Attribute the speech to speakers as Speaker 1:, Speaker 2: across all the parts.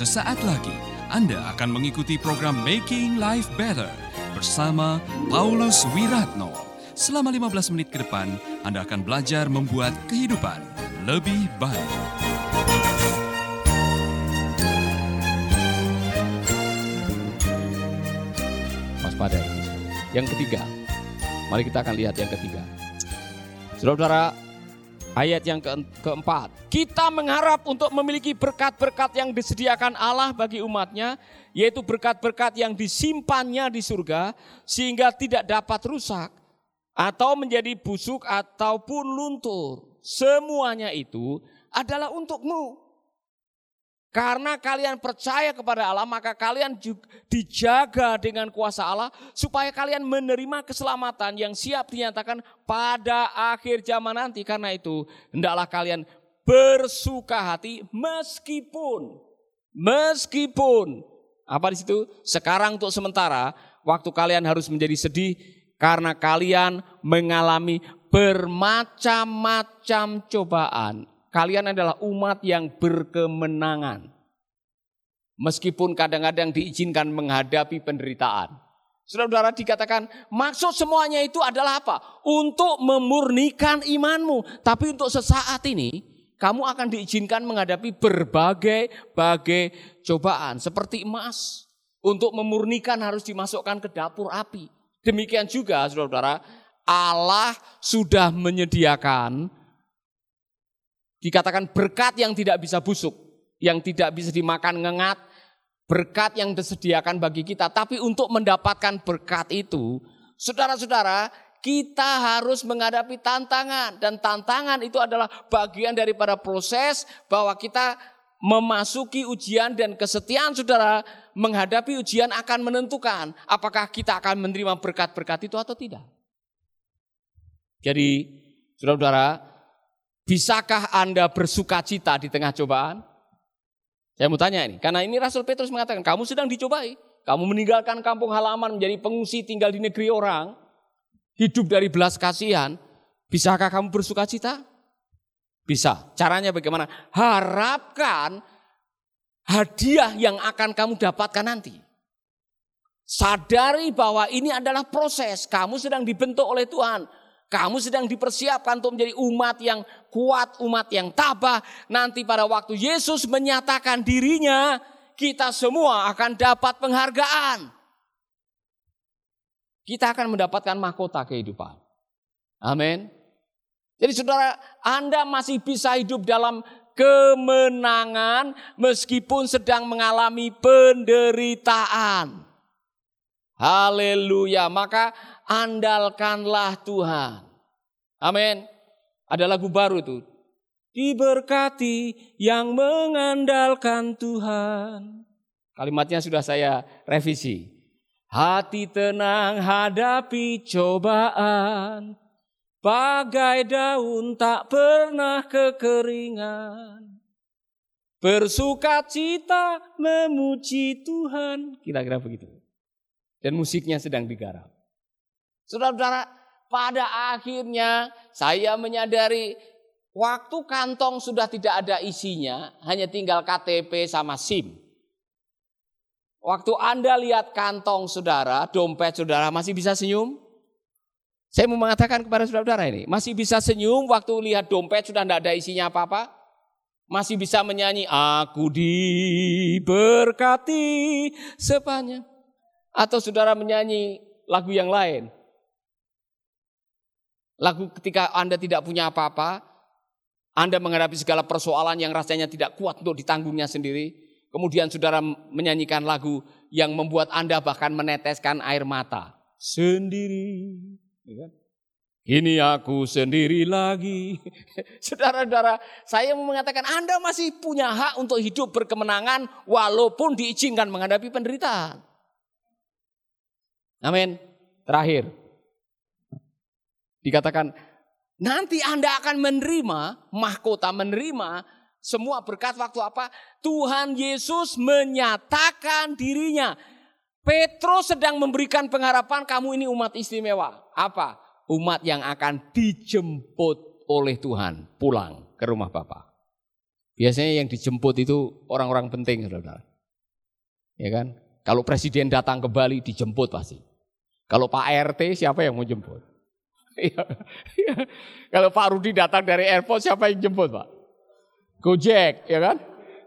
Speaker 1: Sesaat lagi Anda akan mengikuti program Making Life Better bersama Paulus Wiratno. Selama 15 menit ke depan, Anda akan belajar membuat kehidupan lebih baik.
Speaker 2: Waspada. Yang ketiga, mari kita akan lihat yang ketiga. Saudara-saudara, ayat yang ke keempat. Kita mengharap untuk memiliki berkat-berkat yang disediakan Allah bagi umatnya, yaitu berkat-berkat yang disimpannya di surga, sehingga tidak dapat rusak, atau menjadi busuk, ataupun luntur. Semuanya itu adalah untukmu. Karena kalian percaya kepada Allah, maka kalian juga dijaga dengan kuasa Allah supaya kalian menerima keselamatan yang siap dinyatakan pada akhir zaman nanti. Karena itu, hendaklah kalian bersuka hati meskipun meskipun apa di situ? Sekarang untuk sementara waktu kalian harus menjadi sedih karena kalian mengalami bermacam-macam cobaan kalian adalah umat yang berkemenangan. Meskipun kadang-kadang diizinkan menghadapi penderitaan. Saudara-saudara dikatakan maksud semuanya itu adalah apa? Untuk memurnikan imanmu. Tapi untuk sesaat ini kamu akan diizinkan menghadapi berbagai bagai cobaan. Seperti emas. Untuk memurnikan harus dimasukkan ke dapur api. Demikian juga saudara-saudara Allah sudah menyediakan Dikatakan berkat yang tidak bisa busuk, yang tidak bisa dimakan ngengat, berkat yang disediakan bagi kita. Tapi untuk mendapatkan berkat itu, saudara-saudara, kita harus menghadapi tantangan. Dan tantangan itu adalah bagian daripada proses bahwa kita memasuki ujian dan kesetiaan saudara menghadapi ujian akan menentukan apakah kita akan menerima berkat-berkat itu atau tidak. Jadi, saudara-saudara, Bisakah Anda bersuka cita di tengah cobaan? Saya mau tanya ini, karena ini Rasul Petrus mengatakan, kamu sedang dicobai. Kamu meninggalkan kampung halaman menjadi pengungsi tinggal di negeri orang. Hidup dari belas kasihan. Bisakah kamu bersuka cita? Bisa. Caranya bagaimana? Harapkan hadiah yang akan kamu dapatkan nanti. Sadari bahwa ini adalah proses. Kamu sedang dibentuk oleh Tuhan. Kamu sedang dipersiapkan untuk menjadi umat yang kuat, umat yang tabah. Nanti pada waktu Yesus menyatakan dirinya, kita semua akan dapat penghargaan. Kita akan mendapatkan mahkota kehidupan. Amin. Jadi saudara, Anda masih bisa hidup dalam kemenangan meskipun sedang mengalami penderitaan. Haleluya. Maka andalkanlah Tuhan. Amin. Ada lagu baru itu. Diberkati yang mengandalkan Tuhan. Kalimatnya sudah saya revisi. Hati tenang hadapi cobaan. Bagai daun tak pernah kekeringan. Bersuka cita memuji Tuhan. Kira-kira begitu dan musiknya sedang digarap. Saudara-saudara, pada akhirnya saya menyadari waktu kantong sudah tidak ada isinya, hanya tinggal KTP sama SIM. Waktu Anda lihat kantong saudara, dompet saudara masih bisa senyum? Saya mau mengatakan kepada saudara-saudara ini, masih bisa senyum waktu lihat dompet sudah tidak ada isinya apa-apa? Masih bisa menyanyi, aku diberkati sepanjang atau saudara menyanyi lagu yang lain. Lagu ketika Anda tidak punya apa-apa, Anda menghadapi segala persoalan yang rasanya tidak kuat untuk ditanggungnya sendiri. Kemudian saudara menyanyikan lagu yang membuat Anda bahkan meneteskan air mata. Sendiri. Ya kan? Ini aku sendiri lagi. Saudara-saudara, saya mau mengatakan Anda masih punya hak untuk hidup berkemenangan walaupun diizinkan menghadapi penderitaan. Amin. Terakhir. Dikatakan nanti Anda akan menerima mahkota, menerima semua berkat waktu apa? Tuhan Yesus menyatakan dirinya. Petrus sedang memberikan pengharapan kamu ini umat istimewa. Apa? Umat yang akan dijemput oleh Tuhan pulang ke rumah Bapa. Biasanya yang dijemput itu orang-orang penting, saudara. Ya kan? Kalau presiden datang ke Bali dijemput pasti. Kalau Pak RT siapa yang mau jemput? Iya, iya. Kalau Pak Rudi datang dari airport siapa yang jemput Pak? Gojek, ya kan?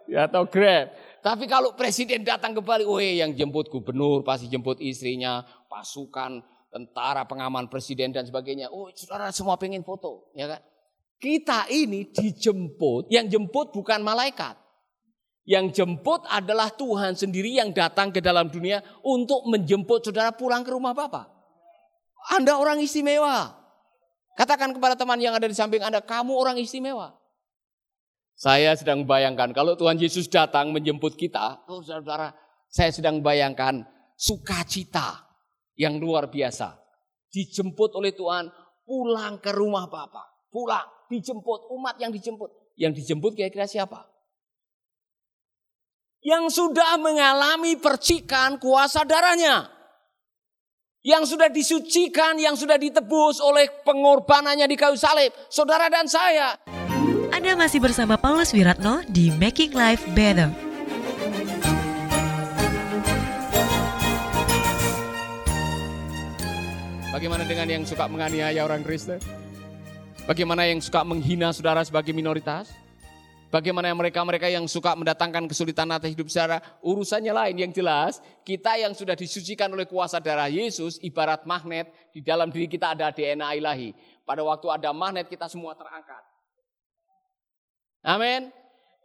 Speaker 2: Ya, atau Grab. Tapi kalau presiden datang ke Bali, yang jemput gubernur, pasti jemput istrinya, pasukan, tentara, pengaman presiden dan sebagainya. Oh, saudara semua pengen foto, ya kan? Kita ini dijemput, yang jemput bukan malaikat. Yang jemput adalah Tuhan sendiri yang datang ke dalam dunia untuk menjemput saudara pulang ke rumah Bapak. Anda orang istimewa. Katakan kepada teman yang ada di samping Anda, kamu orang istimewa. Saya sedang bayangkan kalau Tuhan Yesus datang menjemput kita, oh saudara, saya sedang bayangkan sukacita yang luar biasa. Dijemput oleh Tuhan pulang ke rumah Bapak. Pulang dijemput, umat yang dijemput. Yang dijemput kira-kira siapa? Yang sudah mengalami percikan kuasa darahnya. Yang sudah disucikan, yang sudah ditebus oleh pengorbanannya di kayu salib. Saudara dan saya.
Speaker 3: Anda masih bersama Paulus Wiratno di Making Life Better.
Speaker 2: Bagaimana dengan yang suka menganiaya orang Kristen? Bagaimana yang suka menghina saudara sebagai minoritas? Bagaimana mereka-mereka yang suka mendatangkan kesulitan atas hidup saudara? Urusannya lain yang jelas, kita yang sudah disucikan oleh kuasa darah Yesus ibarat magnet, di dalam diri kita ada DNA ilahi. Pada waktu ada magnet kita semua terangkat. Amin.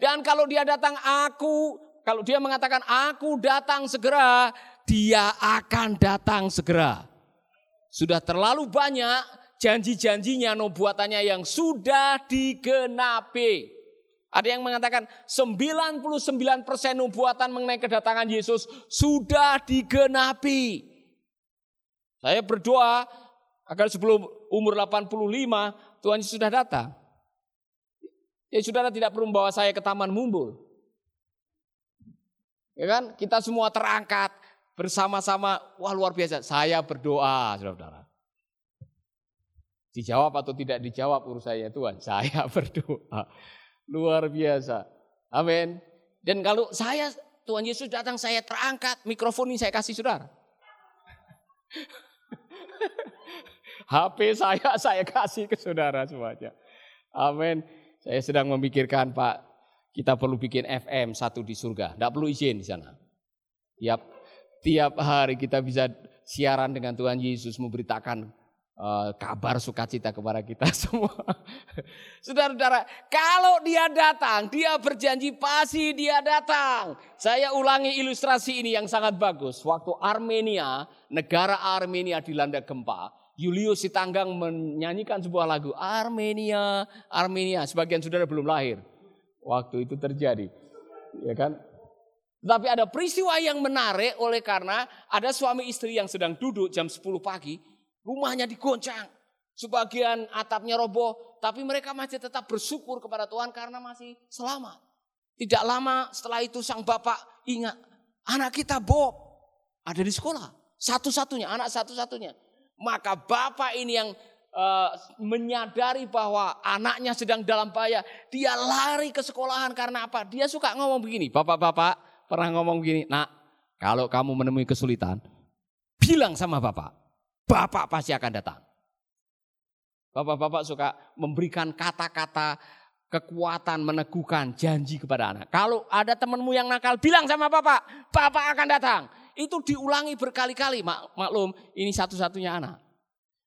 Speaker 2: Dan kalau dia datang aku, kalau dia mengatakan aku datang segera, dia akan datang segera. Sudah terlalu banyak janji-janjinya, nubuatannya yang sudah digenapi. Ada yang mengatakan 99% nubuatan mengenai kedatangan Yesus sudah digenapi. Saya berdoa agar sebelum umur 85 Tuhan Yesus sudah datang. Ya saudara tidak perlu membawa saya ke taman mumbul. Ya kan? Kita semua terangkat bersama-sama. Wah luar biasa. Saya berdoa saudara-saudara. Dijawab atau tidak dijawab urusannya Tuhan. Saya berdoa. Luar biasa. Amin. Dan kalau saya, Tuhan Yesus datang, saya terangkat. Mikrofon ini saya kasih saudara. HP saya, saya kasih ke saudara semuanya. Amin. Saya sedang memikirkan Pak, kita perlu bikin FM satu di surga. Tidak perlu izin di sana. Tiap, tiap hari kita bisa siaran dengan Tuhan Yesus memberitakan uh, kabar sukacita kepada kita semua. Saudara-saudara, kalau dia datang, dia berjanji pasti dia datang. Saya ulangi ilustrasi ini yang sangat bagus. Waktu Armenia, negara Armenia dilanda gempa, Julius Sitanggang menyanyikan sebuah lagu Armenia, Armenia. Sebagian saudara belum lahir. Waktu itu terjadi. Ya kan? Tapi ada peristiwa yang menarik oleh karena ada suami istri yang sedang duduk jam 10 pagi Rumahnya digoncang. Sebagian atapnya roboh. Tapi mereka masih tetap bersyukur kepada Tuhan karena masih selamat. Tidak lama setelah itu sang bapak ingat. Anak kita Bob ada di sekolah. Satu-satunya, anak satu-satunya. Maka bapak ini yang uh, menyadari bahwa anaknya sedang dalam bahaya. Dia lari ke sekolahan karena apa? Dia suka ngomong begini. Bapak-bapak pernah ngomong begini. Nak, kalau kamu menemui kesulitan, bilang sama bapak. Bapak pasti akan datang. Bapak-bapak suka memberikan kata-kata kekuatan, meneguhkan janji kepada anak. Kalau ada temanmu yang nakal, bilang sama bapak, bapak akan datang. Itu diulangi berkali-kali, mak maklum ini satu-satunya anak.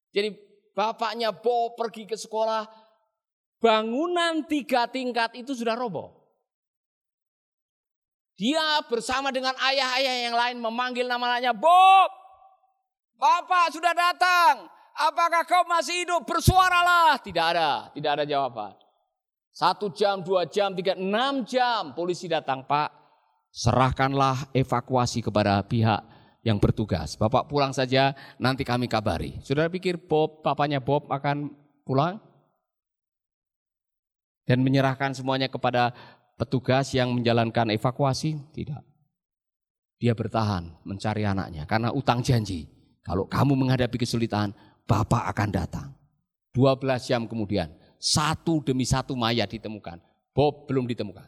Speaker 2: Jadi bapaknya bawa pergi ke sekolah, bangunan tiga tingkat itu sudah roboh. Dia bersama dengan ayah-ayah yang lain memanggil nama anaknya, Bob, Bapak sudah datang. Apakah kau masih hidup? Bersuaralah. Tidak ada, tidak ada jawaban. Satu jam, dua jam, tiga, enam jam polisi datang. Pak, serahkanlah evakuasi kepada pihak yang bertugas. Bapak pulang saja, nanti kami kabari. Sudah pikir Bob, papanya Bob akan pulang? Dan menyerahkan semuanya kepada petugas yang menjalankan evakuasi? Tidak. Dia bertahan mencari anaknya karena utang janji. Kalau kamu menghadapi kesulitan, Bapak akan datang. 12 jam kemudian, satu demi satu mayat ditemukan. Bob belum ditemukan.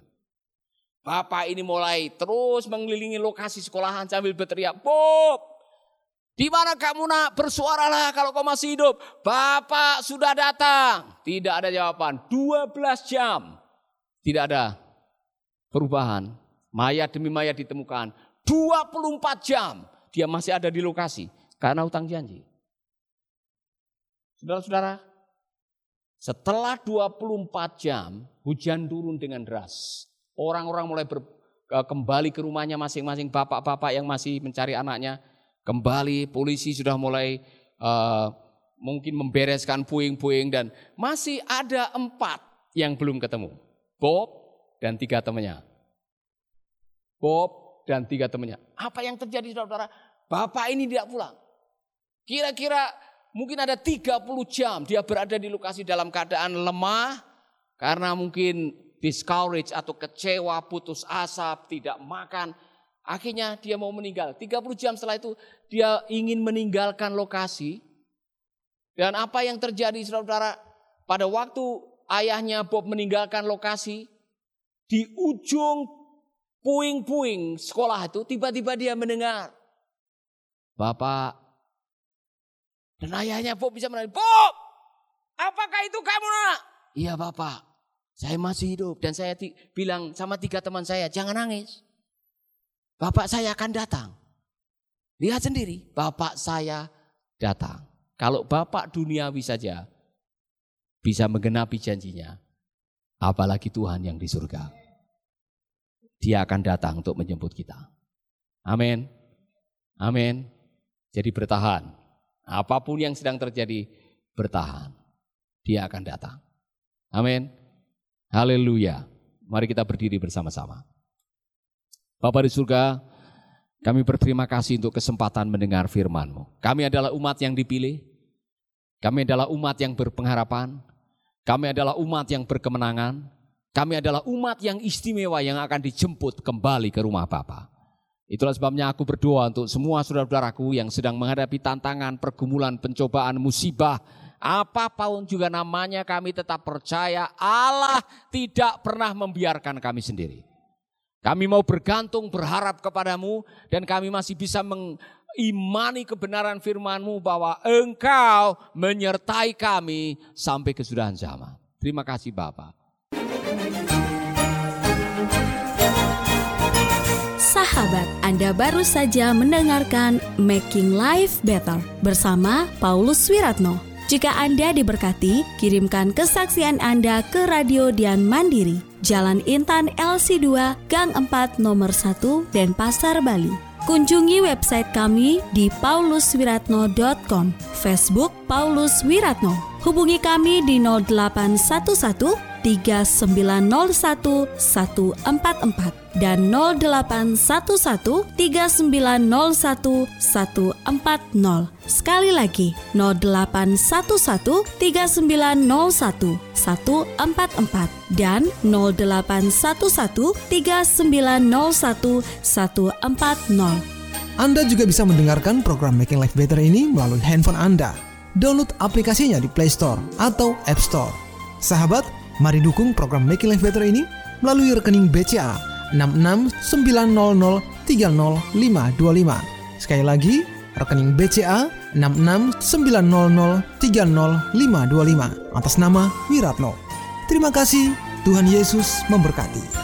Speaker 2: Bapak ini mulai terus mengelilingi lokasi sekolahan sambil berteriak, Bob, di mana kamu nak? Bersuaralah kalau kau masih hidup. Bapak sudah datang. Tidak ada jawaban. 12 jam. Tidak ada perubahan. Mayat demi mayat ditemukan. 24 jam. Dia masih ada di lokasi. Karena utang janji. Saudara-saudara. Setelah 24 jam. Hujan turun dengan deras. Orang-orang mulai ber, kembali ke rumahnya masing-masing. Bapak-bapak yang masih mencari anaknya Kembali polisi sudah mulai uh, mungkin membereskan puing-puing dan masih ada empat yang belum ketemu. Bob dan tiga temannya. Bob dan tiga temannya. Apa yang terjadi saudara-saudara? Bapak ini tidak pulang. Kira-kira mungkin ada 30 jam dia berada di lokasi dalam keadaan lemah karena mungkin discourage atau kecewa, putus asa, tidak makan. Akhirnya dia mau meninggal. 30 jam setelah itu dia ingin meninggalkan lokasi. Dan apa yang terjadi saudara-saudara? Pada waktu ayahnya Bob meninggalkan lokasi. Di ujung puing-puing sekolah itu tiba-tiba dia mendengar. Bapak dan ayahnya Bob bisa menangis. Bob, apakah itu kamu nak? Iya bapak, saya masih hidup dan saya bilang sama tiga teman saya, jangan nangis. Bapak saya akan datang. Lihat sendiri, Bapak saya datang. Kalau Bapak duniawi saja bisa menggenapi janjinya, apalagi Tuhan yang di surga. Dia akan datang untuk menjemput kita. Amin. Amin. Jadi bertahan. Apa pun yang sedang terjadi, bertahan. Dia akan datang. Amin. Haleluya. Mari kita berdiri bersama-sama. Bapak di surga, kami berterima kasih untuk kesempatan mendengar firman-Mu. Kami adalah umat yang dipilih, kami adalah umat yang berpengharapan, kami adalah umat yang berkemenangan, kami adalah umat yang istimewa yang akan dijemput kembali ke rumah Bapa. Itulah sebabnya aku berdoa untuk semua saudara-saudaraku yang sedang menghadapi tantangan, pergumulan, pencobaan, musibah, apa pun juga namanya kami tetap percaya Allah tidak pernah membiarkan kami sendiri. Kami mau bergantung, berharap kepadamu dan kami masih bisa mengimani kebenaran firmanmu bahwa engkau menyertai kami sampai kesudahan zaman. Terima kasih Bapak.
Speaker 4: Sahabat, Anda baru saja mendengarkan Making Life Better bersama Paulus Wiratno. Jika Anda diberkati, kirimkan kesaksian Anda ke Radio Dian Mandiri, Jalan Intan LC2, Gang 4 Nomor 1, Denpasar, Bali. Kunjungi website kami di pauluswiratno.com, Facebook Paulus Wiratno. Hubungi kami di 0811 3901 144 dan 0811 3901 140. Sekali lagi 0811 3901 144 dan 0811 3901 140.
Speaker 5: Anda juga bisa mendengarkan program Making Life Better ini melalui handphone Anda. Download aplikasinya di Play Store atau App Store. Sahabat, Mari dukung program Making Life Better ini melalui rekening BCA 6690300525. Sekali lagi, rekening BCA 6690300525 atas nama Wiratno. Terima kasih, Tuhan Yesus memberkati.